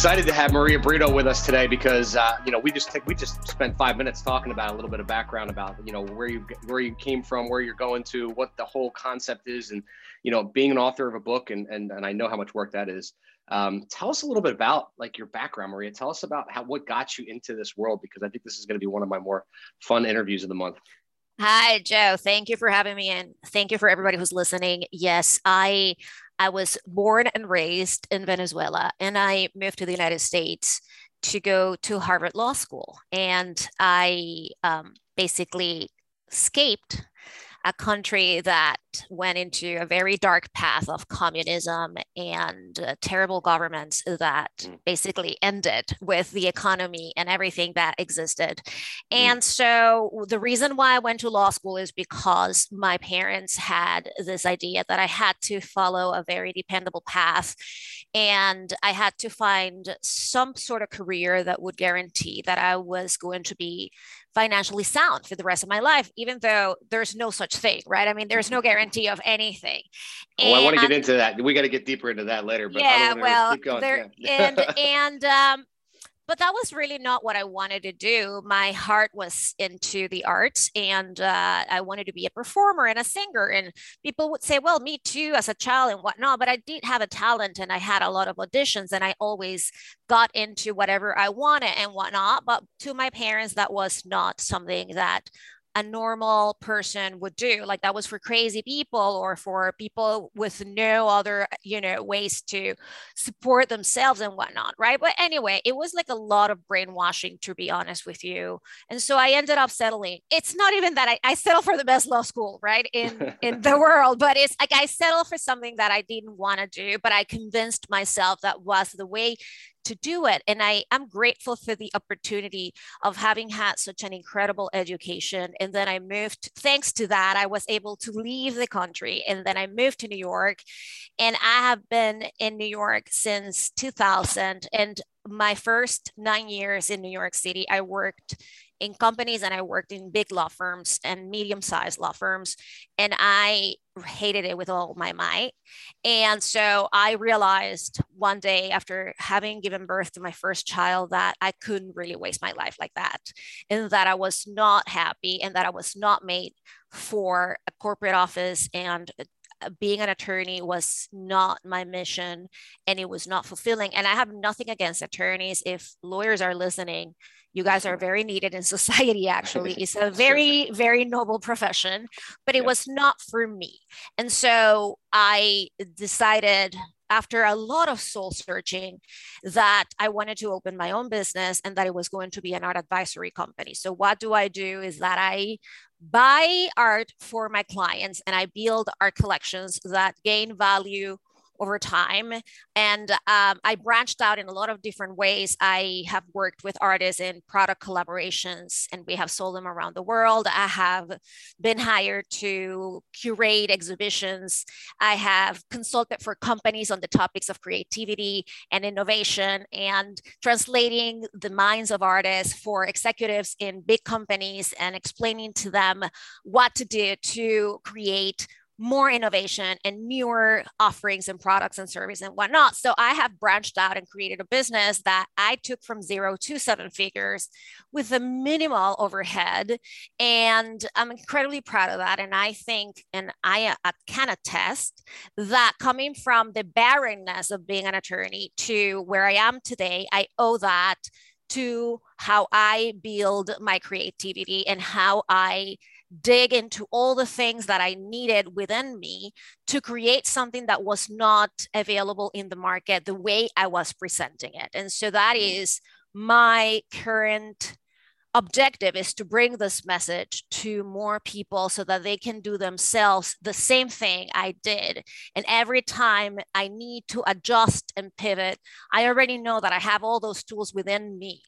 Excited to have Maria Brito with us today because uh, you know we just we just spent five minutes talking about a little bit of background about you know where you where you came from, where you're going to, what the whole concept is, and you know being an author of a book and and, and I know how much work that is. Um, tell us a little bit about like your background, Maria. Tell us about how what got you into this world because I think this is going to be one of my more fun interviews of the month. Hi, Joe. Thank you for having me and thank you for everybody who's listening. Yes, I I was born and raised in Venezuela, and I moved to the United States to go to Harvard Law School. And I um, basically escaped a country that went into a very dark path of communism and uh, terrible governments that mm. basically ended with the economy and everything that existed. Mm. And so the reason why I went to law school is because my parents had this idea that I had to follow a very dependable path and I had to find some sort of career that would guarantee that I was going to be financially sound for the rest of my life, even though there's no such thing, right? I mean, there's no guarantee of anything. Oh, I want to get into that. We got to get deeper into that later. But yeah, well, there, yeah. and and um, but that was really not what I wanted to do. My heart was into the arts and uh, I wanted to be a performer and a singer. And people would say, well, me too, as a child and whatnot. But I did have a talent and I had a lot of auditions and I always got into whatever I wanted and whatnot. But to my parents, that was not something that a normal person would do like that was for crazy people or for people with no other you know ways to support themselves and whatnot right? But anyway it was like a lot of brainwashing to be honest with you. And so i ended up settling. It's not even that i, I settled for the best law school right in in the world but it's like i settled for something that i didn't want to do but i convinced myself that was the way to do it. And I am grateful for the opportunity of having had such an incredible education. And then I moved, thanks to that, I was able to leave the country. And then I moved to New York. And I have been in New York since 2000. And my first nine years in New York City, I worked in companies and I worked in big law firms and medium sized law firms. And I hated it with all my might. And so I realized one day after having given birth to my first child that I couldn't really waste my life like that. And that I was not happy and that I was not made for a corporate office and uh, being an attorney was not my mission and it was not fulfilling. And I have nothing against attorneys. If lawyers are listening, you guys are very needed in society, actually. It's a very, very noble profession, but it was not for me. And so I decided after a lot of soul searching that I wanted to open my own business and that it was going to be an art advisory company. So, what do I do is that I buy art for my clients and I build art collections that gain value over time. And um, I branched out in a lot of different ways. I have worked with artists in product collaborations and we have sold them around the world. I have been hired to curate exhibitions. I have consulted for companies on the topics of creativity and innovation and translating the minds of artists for executives in big companies and explaining to them what to do to create more innovation and newer offerings and products and services and whatnot. So I have branched out and created a business that I took from zero to seven figures with a minimal overhead. And I'm incredibly proud of that. And I think, and I, I can attest that coming from the barrenness of being an attorney to where I am today, I owe that to how I build my creativity and how I dig into all the things that I needed within me to create something that was not available in the market the way I was presenting it. And so that mm-hmm. my current objective is to bring this message to more people so that they can do themselves the same thing I did. And every time I need to adjust and pivot, I already know that I have all those tools within me.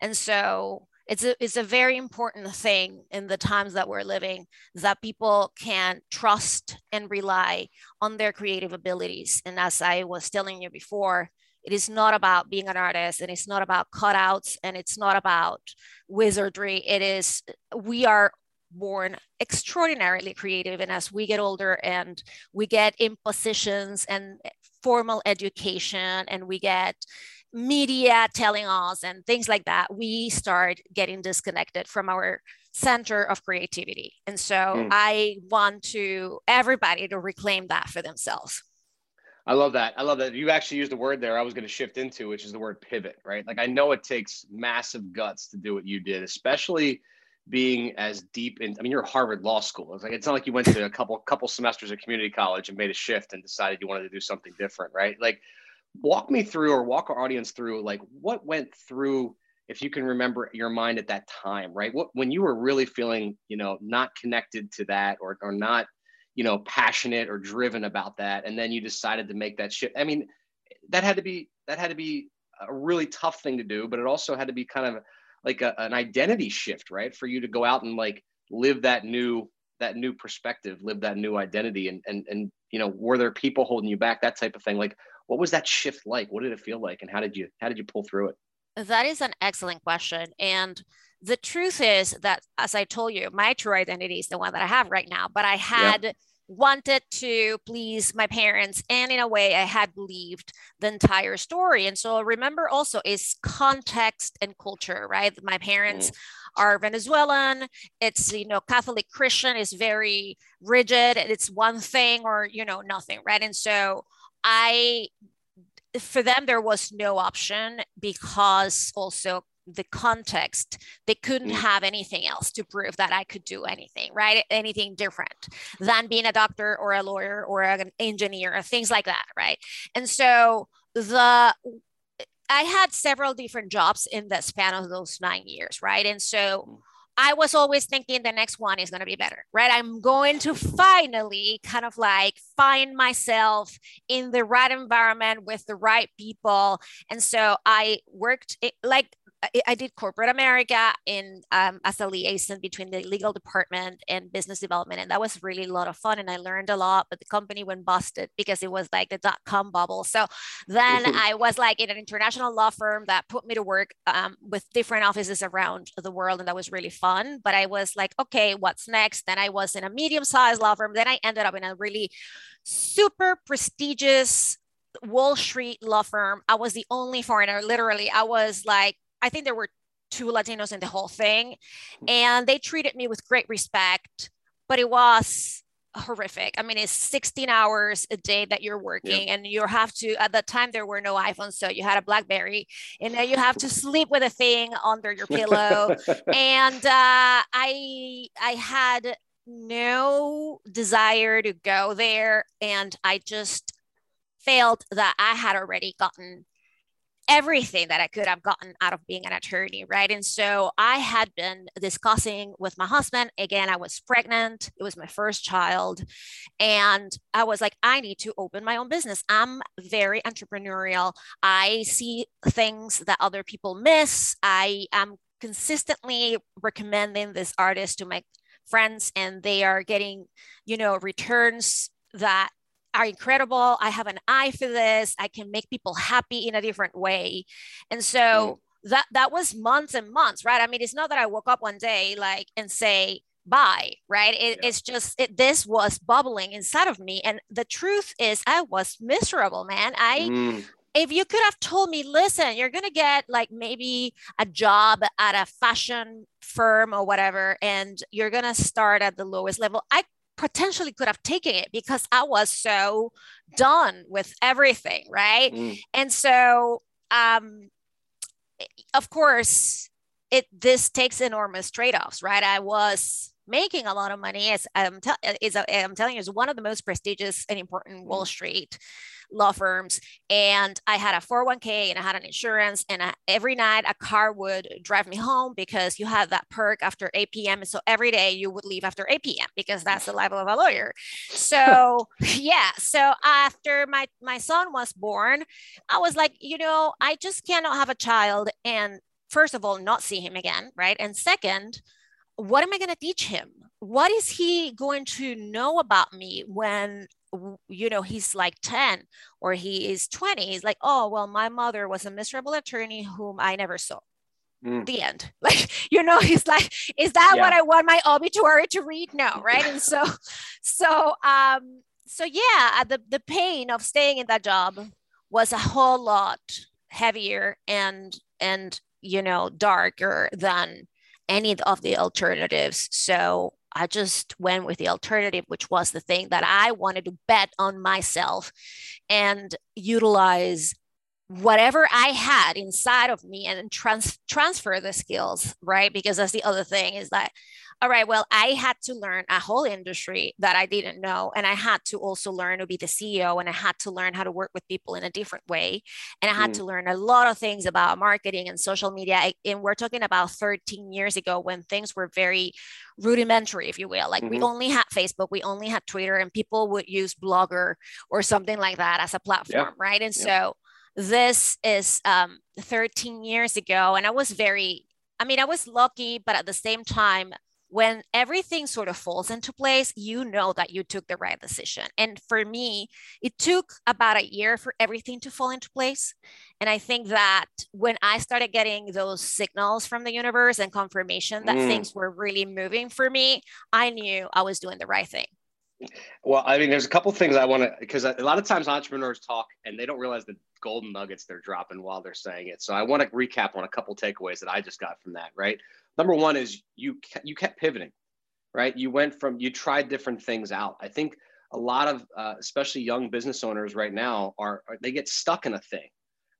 And so it's a, it's a very important thing in the times that we're living that people can trust and rely on their creative abilities. And as I was telling you before, it is not about being an artist and it's not about cutouts and it's not about wizardry. It is, we are born extraordinarily creative. And as we get older and we get in positions and formal education and we get media telling us and things like that, we start getting disconnected from our center of creativity. And so mm. I want to everybody to reclaim that for themselves. I love that. I love that. You actually used the word there I was going to shift into, which is the word pivot, right? Like I know it takes massive guts to do what you did, especially being as deep in I mean you're Harvard Law School. It's like it's not like you went to a couple couple semesters at community college and made a shift and decided you wanted to do something different, right? Like walk me through or walk our audience through like what went through if you can remember your mind at that time, right? What when you were really feeling, you know, not connected to that or or not, you know, passionate or driven about that and then you decided to make that shift. I mean, that had to be that had to be a really tough thing to do, but it also had to be kind of like a, an identity shift, right? For you to go out and like live that new that new perspective, live that new identity, and and and you know, were there people holding you back? That type of thing. Like, what was that shift like? What did it feel like, and how did you how did you pull through it? That is an excellent question, and the truth is that, as I told you, my true identity is the one that I have right now. But I had. Yeah wanted to please my parents and in a way i had believed the entire story. And so remember also is context and culture right? My parents mm. are venezuelan. It's you know catholic christian is very rigid. It's one thing or you know nothing right? And so i for them there was no option because also the context they couldn't mm. have anything else to prove that i could do anything right anything different than being a doctor or a lawyer or an engineer or things like that right and so the i had several different jobs in the span of those nine years right and so mm. I was always thinking the next one is going to be better, right? I'm going to finally kind of like find myself in the right environment with the right people. And so I worked it, like I did corporate America in um, as a liaison between the legal department and business development, and that was really a lot of fun, and I learned a lot. But the company went busted because it was like the dot com bubble. So then I was like in an international law firm that put me to work um, with different offices around the world, and that was really fun. But I was like, okay, what's next? Then I was in a medium sized law firm. Then I ended up in a really super prestigious Wall Street law firm. I was the only foreigner. Literally, I was like I think there were two Latinos in the whole thing, and they treated me with great respect, but it was horrific. I mean, it's 16 hours a day that you're working, and you have to. At the time, there were no iPhones, so you had a BlackBerry, and then you have to sleep with a thing under your pillow. and uh, I, I had no desire to go there, and I just felt that I had already gotten everything that I could have gotten out of being an attorney, right? And so I had been discussing with my husband. Again, I was pregnant, it was my first child. And I was like, I need to open my own business. I'm very entrepreneurial. I see things that other people miss. I am consistently recommending this artist to my friends, and they are getting, you know, returns that are incredible. I have an eye for this. I can make people happy in a different way. And so mm. that that was months and months, right? I mean, it's not that I woke up one day like and say bye, right? It, yeah. It's just it, this was bubbling inside of me, and the truth is, I was miserable, man. I. Mm. If you could have told me, listen, you're going to get like maybe a job at a fashion firm or whatever, and you're going to start at the lowest level, I potentially could have taken it because I was so done with everything, right? Mm. And so, um, of course, it this takes enormous trade-offs, right? I was making a lot of money is I'm, te- uh, is a, I'm telling you, is one of the most prestigious and important Wall mm. Street law firms. And I had a 401k and I had an insurance. And I, every night a car would drive me home because you have that perk after 8 p.m. And so every day you would leave after 8 p.m. because that's the level of a lawyer. So yeah. So after my, my son was born, I was like, you know, I just cannot have a child and first of all, not see him again. Right. And second, what am I going to teach him? What is he going to know about me when you know he's like 10 or he is 20 he's like oh well my mother was a miserable attorney whom i never saw mm. the end like you know he's like is that yeah. what i want my obituary to read no right and so so um so yeah the the pain of staying in that job was a whole lot heavier and and you know darker than any of the alternatives so i just went with the alternative which was the thing that i wanted to bet on myself and utilize whatever I had inside of me and trans- transfer the skills, right? Because that's the other thing is that, all right, well, I had to learn a whole industry that I didn't know. And I had to also learn to be the CEO and I had to learn how to work with people in a different way. And I had mm. to learn a lot of things about marketing and social media. And we're talking about 13 years ago when things were very rudimentary, if you will. Like mm-hmm. we only had Facebook, we only had Twitter, and people would use Blogger or something like that as a platform, yeah. right? And yeah. so this is um, 13 years ago and i was very i mean i was lucky but at the same time when everything sort of falls into place you know that you took the right decision and for me it took about a year for everything to fall into place and i think that when i started getting those signals from the universe and confirmation that mm. things were really moving for me i knew i was doing the right thing well, I mean, there's a couple things I want to because a lot of times entrepreneurs talk and they don't realize the golden nuggets they're dropping while they're saying it. So I want to recap on a couple takeaways that I just got from that. Right. Number one is you you kept pivoting, right? You went from you tried different things out. I think a lot of uh, especially young business owners right now are, are they get stuck in a thing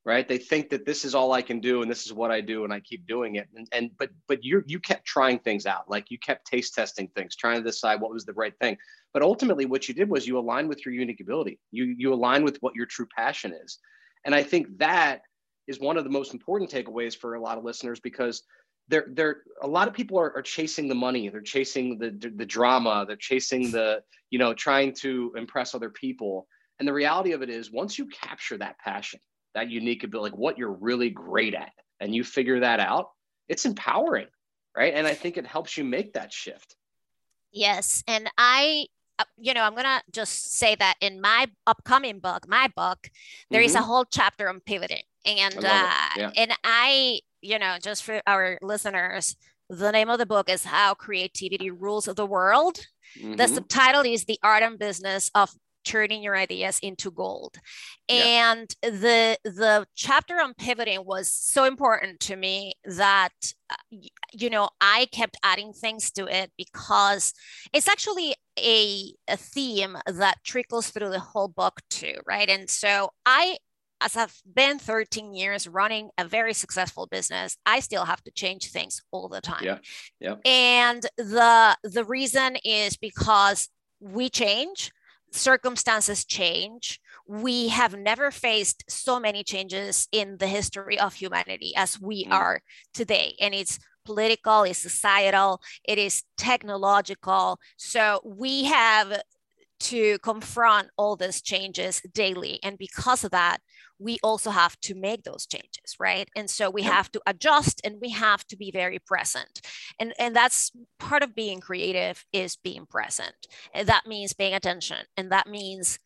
right? They think that this is all i can do and this is what i do and i keep doing it. And, and but but you you kept trying things out. Like you kept taste testing things trying to decide what was the right thing. But ultimately what you did was you aligned with your unique ability. You you align with what your true passion is. And i think that is one of the most important takeaways for a lot of listeners because they're they're a lot of people are, are chasing the money they're chasing the, the the drama they're chasing the you know trying to impress other people and the reality of it is once you capture that passion that unique ability, like what you're really great at, and you figure that out, it's empowering, right? And I think it helps you make that shift. Yes. And I, uh, you know, I'm going to just say that in my upcoming book, my book, there mm-hmm. is a mm-hmm. whole chapter on pivoting. And, uh, yeah. and I, you know, just for our listeners, the name of the book is How Creativity Rules the World. Mm-hmm. The subtitle is The Art and Business of turning your ideas into gold yeah. and the the chapter on pivoting was so important to me that uh, you know i kept adding things to it because it's actually a, a theme that trickles through the whole book too right and so i as I've been 13 years running a very successful business, I still have to change things all the time. Yeah. Yeah. And the the reason is because we change, circumstances change. We have never faced so many changes in the history of humanity as we mm. are today. And it's political, it's societal, it is technological. So we have to confront all these changes daily. And because of that, we also have to make those changes right? And so we have to adjust and we have to be very present. And and that's part of being creative is being present. And that means paying attention. And that means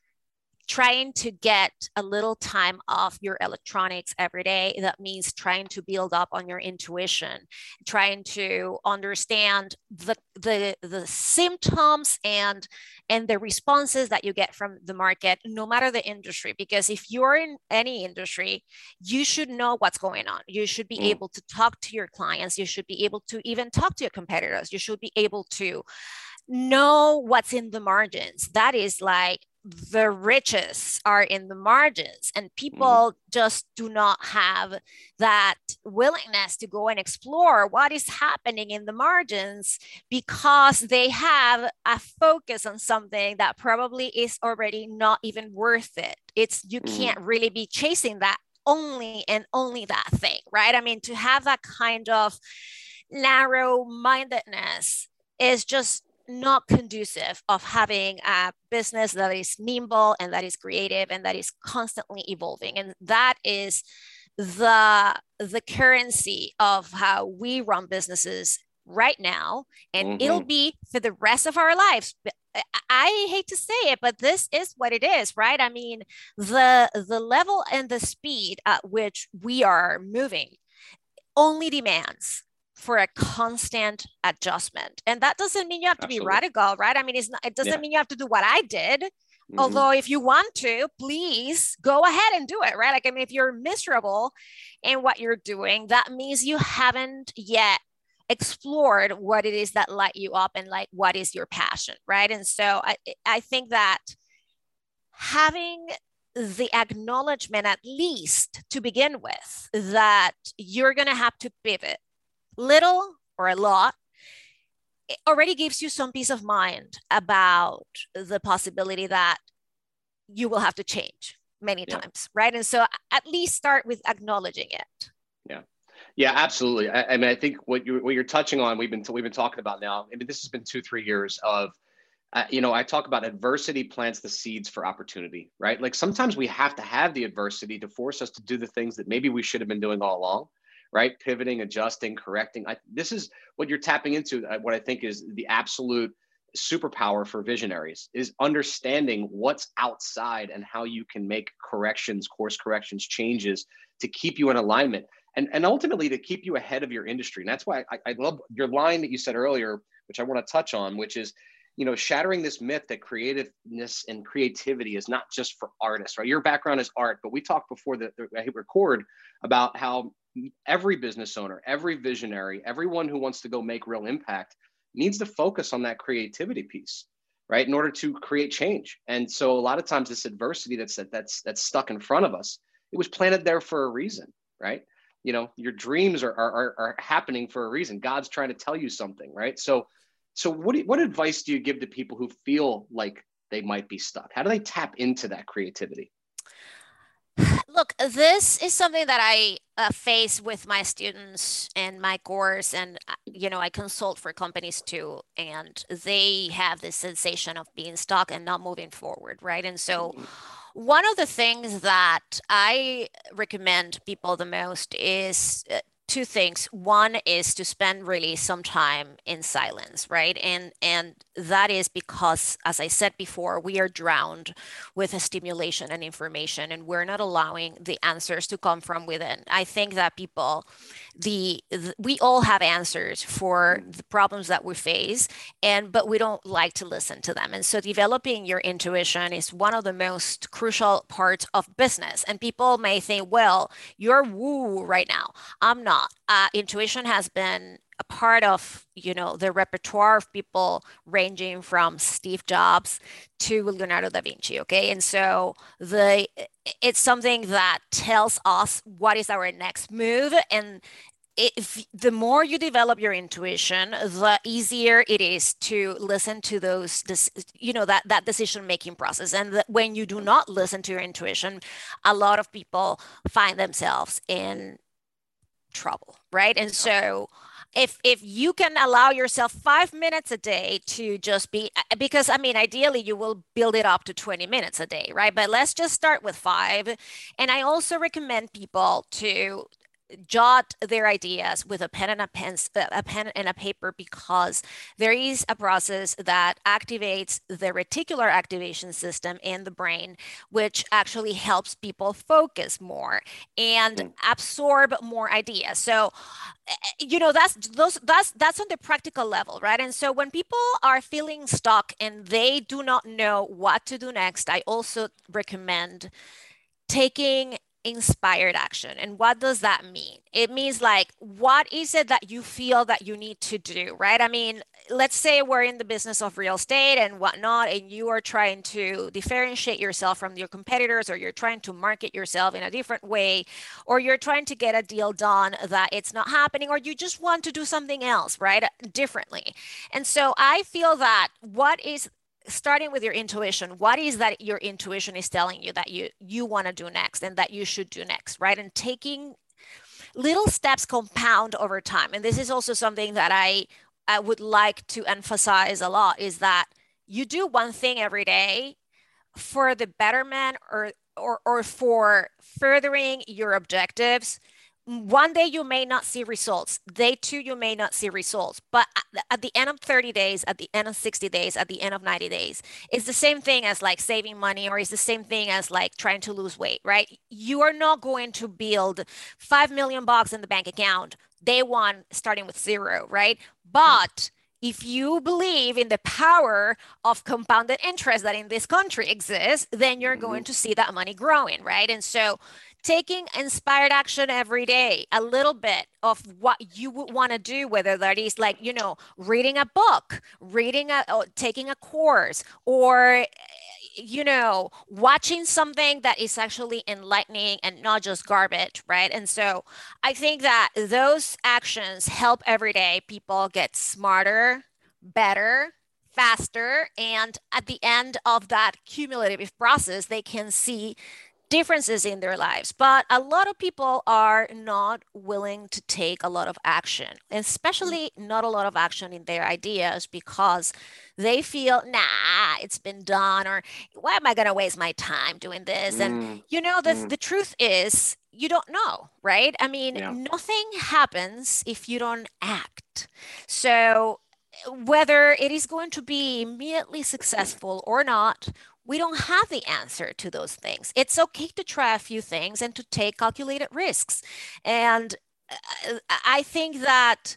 trying to get a little time off your electronics every day that means trying to build up on your intuition trying to understand the the the symptoms and and the responses that you get from the market no matter the industry because if you're in any industry you should know what's going on. You should be mm. able to talk to your clients. You should be able to even talk to your competitors. You should be able to know what's in the margins. That is like the riches are in the margins and people mm-hmm. just do not have that willingness to go and explore what is happening in the margins because they have a focus on something that probably is already not even worth it it's you mm-hmm. can't really be chasing that only and only that thing right i mean to have that kind of narrow mindedness is just not conducive of having a business that is nimble and that is creative and that is constantly evolving. And that is the the currency of how we run businesses right now and mm-hmm. it'll be for the rest of our lives. I hate to say it but this is what it is right? I mean the the level and the speed at which we are moving only demands for a constant adjustment. And that doesn't mean you have to Absolutely. be radical, right? I mean, it's not, it doesn't yeah. mean you have to do what I did. Mm-hmm. Although, if you want to, please go ahead and do it, right? Like, I mean, if you're miserable in what you're doing, that means you haven't yet explored what it is that light you up and like what is your passion, right? And so I, I think that having the acknowledgement, at least to begin with, that you're going to have to pivot little or a lot it already gives you some peace of mind about the possibility that you will have to change many yeah. times right? And so at least start with acknowledging it. Yeah. Yeah absolutely. I, I, mean i think what you what you're touching on we've been we've been talking about now I mean, this has been two three years of uh, you know i talk about adversity plants the seeds for opportunity right? Like sometimes we have to have the adversity to force us to do the things that maybe we should have been doing all along right? Pivoting, adjusting, correcting. I, this is what you're tapping into. Uh, what I think is the absolute superpower for visionaries is understanding what's outside and how you can make corrections, course corrections, changes to keep you in alignment and, and ultimately to keep you ahead of your industry. And that's why I, I love your line that you said earlier, which I want to touch on, which is, you know, shattering this myth that creativeness and creativity is not just for artists, right? Your background is art, but we talked before that I hit record about how every business owner, every visionary, everyone who wants to go make real impact needs to focus on that creativity piece, right? In order to create change. And so a lot of times this adversity that's that's that's stuck in front of us, it was planted there for a reason, right? You know, your dreams are are, are happening for a reason. God's trying to tell you something, right? So so what do, what advice do you give to people who feel like they might be stuck? How do they tap into that creativity? Look, this is something that I uh, face with my students in my course, and uh, you know, I consult for companies too, and they have this sensation of being stuck and not moving forward, right? And so, mm-hmm. one of the things that I recommend people the most is uh, two things. One is to spend really some time in silence right? And and that is because as i said before we are drowned with a stimulation and information and we're not allowing the answers to come from within. I think that people the, the we all have answers for the problems that we face and but we don't like to listen to them. And so developing your intuition is one of the most crucial parts of business. And people may think well you're woo right now. I'm not. Uh, intuition has been a part of you know the repertoire of people ranging from steve jobs to leonardo da vinci okay? And so the it's something that tells us what is our next move and if the more you develop your intuition the easier it is to listen to those this you know that that decision making process. And the, when you do not listen to your intuition a lot of people find themselves in trouble right? And so if if you can allow yourself five minutes a day to just be uh, because i mean ideally you will build it up to 20 minutes a day right? But let's just start with five. And i also recommend people to jot their ideas with a pen and a pen, a pen and a paper because there is a process that activates the reticular activation system in the brain, which actually helps people focus more and mm. absorb more ideas. So, eh, eh, you know, that's those that's that's on the practical level, right? And so when people are feeling stuck and they do not know what to do next, I also recommend taking inspired action. And what does that mean? It means like, what is it that you feel that you need to do, right? I mean, let's say we're in the business of real estate and whatnot, and you are trying to differentiate yourself from your competitors, or you're trying to market yourself in a different way, or you're trying to get a deal done that it's not happening, or you just want to do something else, right? Differently. And so I feel that what is starting with your intuition what is that your intuition is telling you that you you want to do next and that you should do next right? And taking little steps compound over time. And this is also something that i i would like to emphasize a lot is that you do one thing every day for the betterment or or, or for furthering your objectives one day you may not see results day two you may not see results but at the end of 30 days at the end of 60 days at the end of 90 days it's the same thing as like saving money or it's the same thing as like trying to lose weight right you are not going to build 5 million bucks in the bank account day one starting with zero right but if you believe in the power of compounded interest that in this country exists, then you're mm-hmm. going to see that money growing, right? And so taking inspired action every day, a little bit of what you would want to do, whether that is like, you know, reading a book, reading a, taking a course, or you know, watching something that is actually enlightening and not just garbage, right? And so I think that those actions help everyday people get smarter, better, faster. And at the end of that cumulative process, they can see differences in their lives. But a lot of people are not willing to take a lot of action, especially not a lot of action in their ideas because they feel, nah, it's been done, or why am I going to waste my time doing this? Mm. And, you know, the, mm. the truth is, you don't know, right? I mean, yeah. nothing happens if you don't act. So, whether it is going to be immediately successful or not, we don't have the answer to those things. It's okay to try a few things and to take calculated risks. And uh, I think that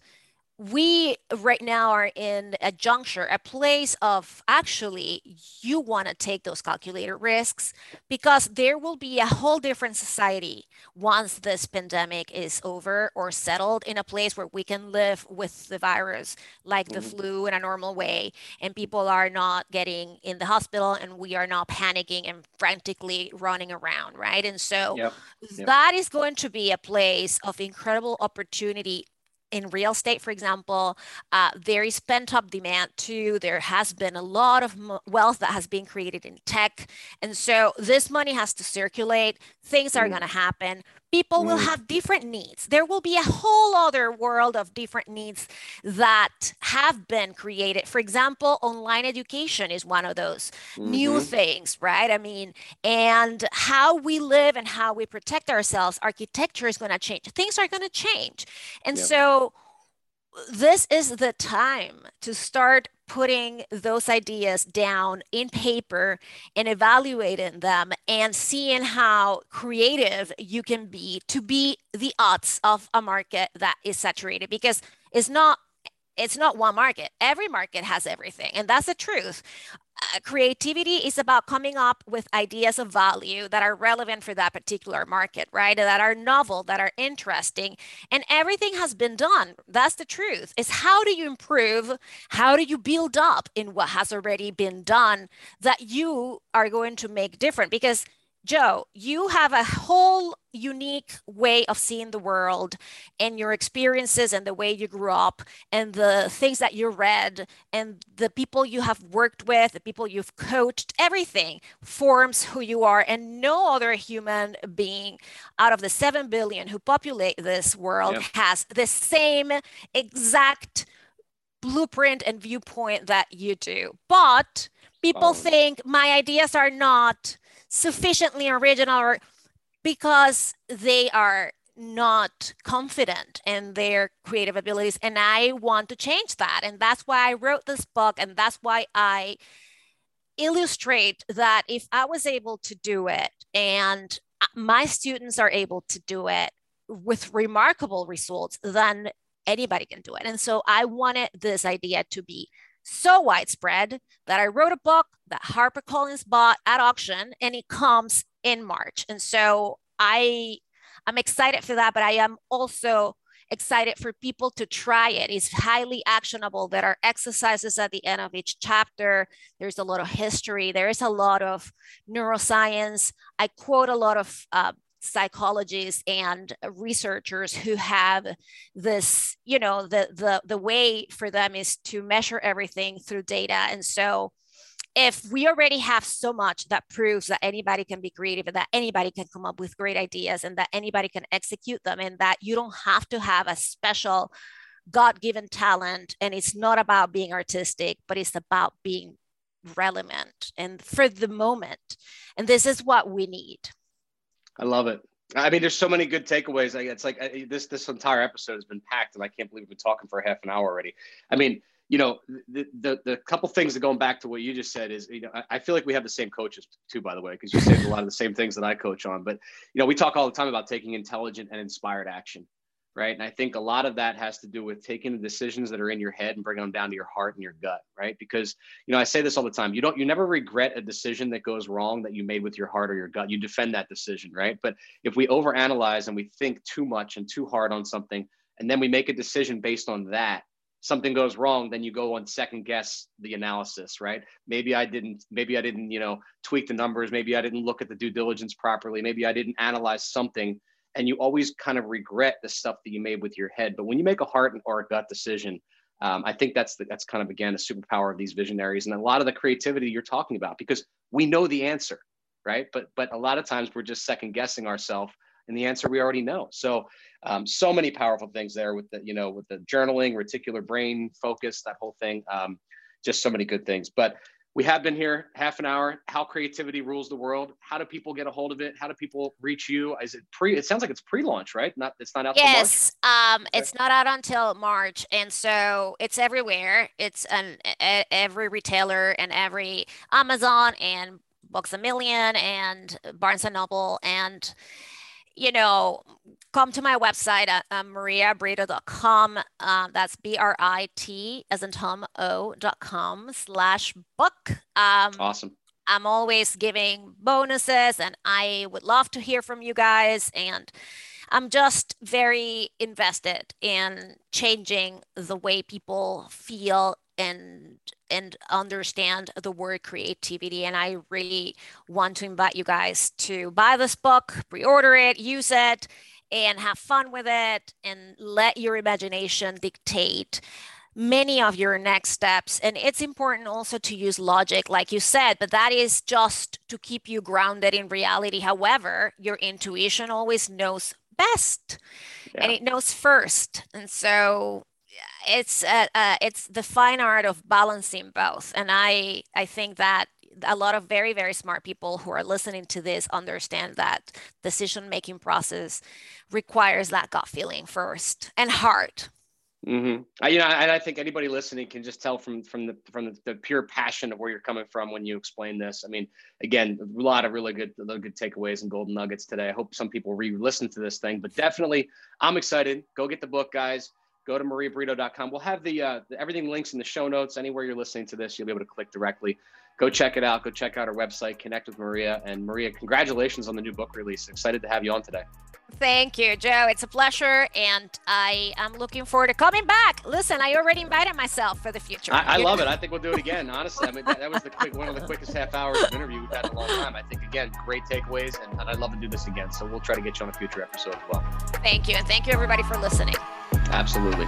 we right now are in a juncture, a place of actually you want to take those calculated risks because there will be a whole different society once this pandemic is over or settled in a place where we can live with the virus like the mm-hmm. flu in a normal way and people are not getting in the hospital and we are not panicking and frantically running around, right? And so yep. Yep. that is going to be a place of incredible opportunity in real estate, for example, uh, there is pent up demand too. There has been a lot of wealth that has been created in tech. And so this money has to circulate. Things are mm. going to happen people will mm. have different needs. There will be a whole other world of different needs that have been created. For example, online education is one of those mm-hmm. new things, right? I mean, and how we live and how we protect ourselves, architecture is going to change. Things are going to change. And yep. so, this is the time to start putting those ideas down in paper and evaluating them and seeing how creative you can be to be the odds of a market that is saturated because it's not it's not one market. Every market has everything and that's the truth uh, creativity is about coming up with ideas of value that are relevant for that particular market, right? That are novel, that are interesting. And everything has been done. That's the truth. Is how do you improve? How do you build up in what has already been done that you are going to make different? Because Joe, you have a whole unique way of seeing the world and your experiences and the way you grew up and the things that you read and the people you have worked with, the people you've coached, everything forms who you are. And no other human being out of the 7 billion who populate this world yep. has the same exact blueprint and viewpoint that you do. But people um, think my ideas are not sufficiently original or because they are not confident in their creative abilities and i want to change that. And that's why i wrote this book and that's why i illustrate that if i was able to do it and uh, my students are able to do it with remarkable results then anybody can do it. And so i wanted this idea to be so widespread that I wrote a book that HarperCollins bought at auction and it comes in March. And so I I'm excited for that, but I am also excited for people to try it. It's highly actionable. There are exercises at the end of each chapter. There's a lot of history. There is a lot of neuroscience. I quote a lot of uh, psychologists and researchers who have this you know the the the way for them is to measure everything through data and so if we already have so much that proves that anybody can be creative and that anybody can come up with great ideas and that anybody can execute them and that you don't have to have a special god-given talent and it's not about being artistic but it's about being relevant and for the moment and this is what we need I love it. I mean, there's so many good takeaways. It's like this this entire episode has been packed, and I can't believe we've been talking for half an hour already. I mean, you know, the the, the couple things that going back to what you just said is, you know, I, I feel like we have the same coaches too, by the way, because you say a lot of the same things that I coach on. But you know, we talk all the time about taking intelligent and inspired action. right? And I think a lot of that has to do with taking the decisions that are in your head and bringing them down to your heart and your gut, right? Because you know I say this all the time. You don't, you never regret a decision that goes wrong that you made with your heart or your gut. You defend that decision, right? But if we overanalyze and we think too much and too hard on something, and then we make a decision based on that, something goes wrong then you go and second guess the analysis right maybe i didn't maybe i didn't you know tweak the numbers maybe i didn't look at the due diligence properly maybe i didn't analyze something and you always kind of regret the stuff that you made with your head. But when you make a heart or a gut decision, um, I think that's the, that's kind of again a superpower of these visionaries and a lot of the creativity you're talking about because we know the answer, right? But but a lot of times we're just second guessing ourselves and the answer we already know. So um, so many powerful things there with the you know with the journaling, reticular brain focus, that whole thing. Um, just so many good things. But we have been here half an hour. How creativity rules the world. How do people get a hold of it? How do people reach you? Is it pre? It sounds like it's pre-launch, right? Not it's not out. Yes, um, okay. it's not out until March, and so it's everywhere. It's an every retailer and every Amazon and Books a Million and Barnes and Noble and you know, come to my website at uh, mariabrito.com. Uh, that's B R I T as in Tom O.com slash book. Um, awesome. I'm always giving bonuses and I would love to hear from you guys. And I'm just very invested in changing the way people feel and and understand the word creativity and i really want to invite you guys to buy this book pre-order it use it and have fun with it and let your imagination dictate many of your next steps. And it's important also to use logic like you said but that is just to keep you grounded in reality. However your intuition always knows best yeah. and it knows first. And so it's uh, uh, it's the fine art of balancing both and i i think that a lot of very very smart people who are listening to this understand that decision making process requires that gut feeling first and heart. Mm-hmm. I, you know and i think anybody listening can just tell from from the from the, the, pure passion of where you're coming from when you explain this. I mean again a lot of really good really good takeaways and golden nuggets today. I hope some people re-listen to this thing but definitely i'm excited. Go get the book guys go to mariabrito.com. We'll have the, uh, the, everything links in the show notes. Anywhere you're listening to this, you'll be able to click directly. Go check it out. Go check out our website. Connect with Maria. And Maria, congratulations on the new book release. Excited to have you on today. Thank you, Joe. It's a pleasure, and I am looking forward to coming back. Listen, I already invited myself for the future. I, I love it. I think we'll do it again. Honestly, I mean that, that was the quick, one of the quickest half hours of interview we've had in a long time. I think again, great takeaways, and, and I'd love to do this again. So we'll try to get you on a future episode as well. Thank you, and thank you everybody for listening. Absolutely.